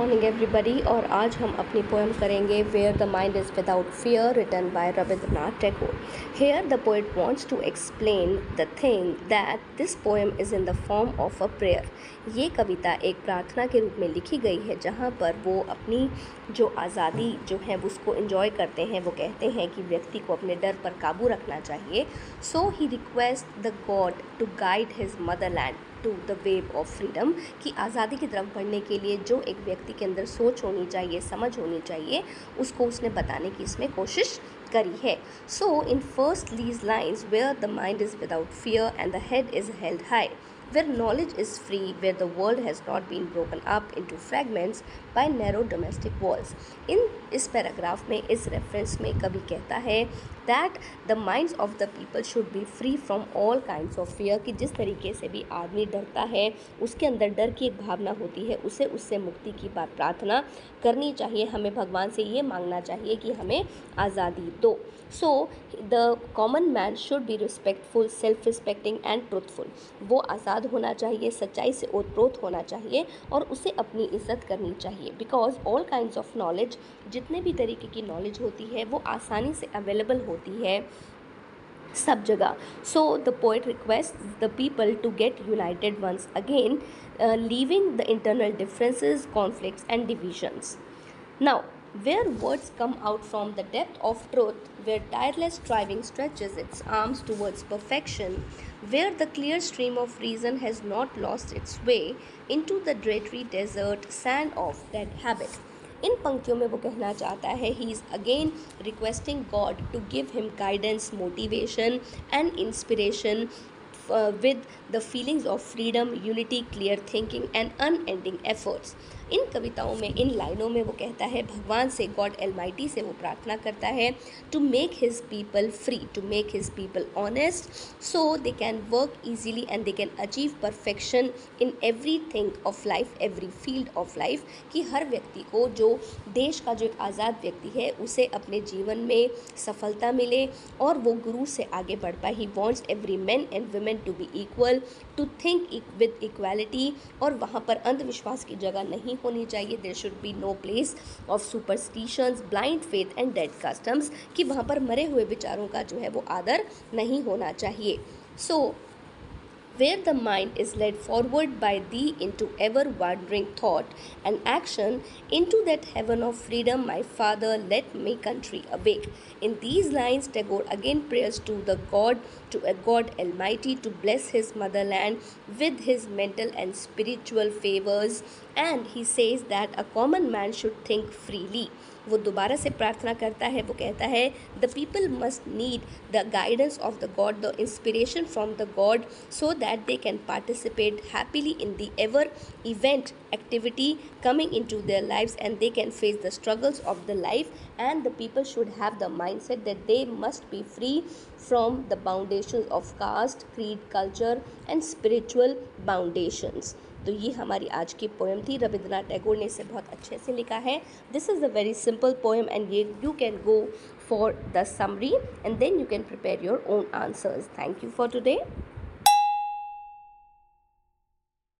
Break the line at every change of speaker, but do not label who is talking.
Morning everybody और आज हम अपनी पोएम करेंगे where the mind is without fear written by Rabindranath Tagore here the poet wants to explain the thing that this poem is in the form of a prayer ये कविता एक प्रार्थना के रूप में लिखी गई है, जहाँ पर वो अपनी जो आज़ादी जो है, उसको इन्जॉय करते हैं। वो कहते हैं कि व्यक्ति को अपने डर पर काबू रखना चाहिए। So he request the God to guide his motherland to the wave of freedom कि आज़ादी की तरफ़ बढ़ने के लिए जो एक व्यक्ति के अंदर सोच होनी चाहिए, समझ होनी चाहिए, उसको उसने बताने की इसमें कोशिश करी है। So in first lease lines where the mind is without fear and the head is held high where knowledge is free, where the world has not been broken up into fragments by narrow domestic walls. In इस paragraph में इस reference में कभी कहता है that the minds of the people should be free from all kinds of fear कि जिस तरीके से भी आदमी डरता है उसके अंदर डर की एक भावना होती है उसे उससे मुक्ति की बात प्रार्थना करनी चाहिए हमें भगवान से ये मांगना चाहिए कि हमें आज़ादी दो so the common man should be respectful self respecting and truthful वो आज़ाद होना चाहिए, सच्चाई से ओतप्रोत होना चाहिए और उसे अपनी इज़्ज़त करनी चाहिए। Because all kind of knowledge जितने भी तरीके की नॉलेज होती है, वो आसानी से अवेलेबल होती है सब जगह। So the poet request the people to get united once again leaving the internal differences conflicts and divisions now where words come out from the depth of truth, where tireless striving stretches its arms towards perfection, where the clear stream of reason has not lost its way into the dreary desert sand of dead habit. इन पंक्तियों में वो कहना चाहता है he is again requesting God to give him guidance motivation and inspiration with the feelings of freedom unity clear thinking and unending efforts इन कविताओं में, इन लाइनों में वो कहता है, भगवान से, गॉड एलमाइटी से वो प्रार्थना करता है to make his people free to make his people honest so they can work easily and they can achieve perfection in everything of life every field of life कि हर व्यक्ति को, जो देश का जो एक आज़ाद व्यक्ति है, उसे अपने जीवन में सफलता मिले और वो गुरु से आगे बढ़ पाए। He wants every man and women to be equal to think with equality और वहाँ पर अंधविश्वास की जगह नहीं होनी चाहिए there should be no place of superstitions blind faith and dead customs कि वहाँ पर मरे हुए विचारों का जो है वो आदर नहीं होना चाहिए so so, where the mind is led forward by thee into ever wandering thought and action into that heaven of freedom, my Father, let my country awake. In these lines, Tagore again prays to the God, to a God Almighty, to bless his motherland with his mental and spiritual favors, and he says that a common man should think freely. वो दोबारा से प्रार्थना करता है वो कहता है the people must need the guidance of the god the inspiration from the god so that they can participate happily in the ever event activity coming into their lives and they can face the struggles of the life and the people should have the mindset that they must be free from the foundations of caste creed culture and spiritual foundations तो ये हमारी आज की poem थी। रविंद्रनाथ टैगोर ने इसे बहुत अच्छे से लिखा है। This is a very simple poem and ये you can go for the summary and then you can prepare your own answers thank you for today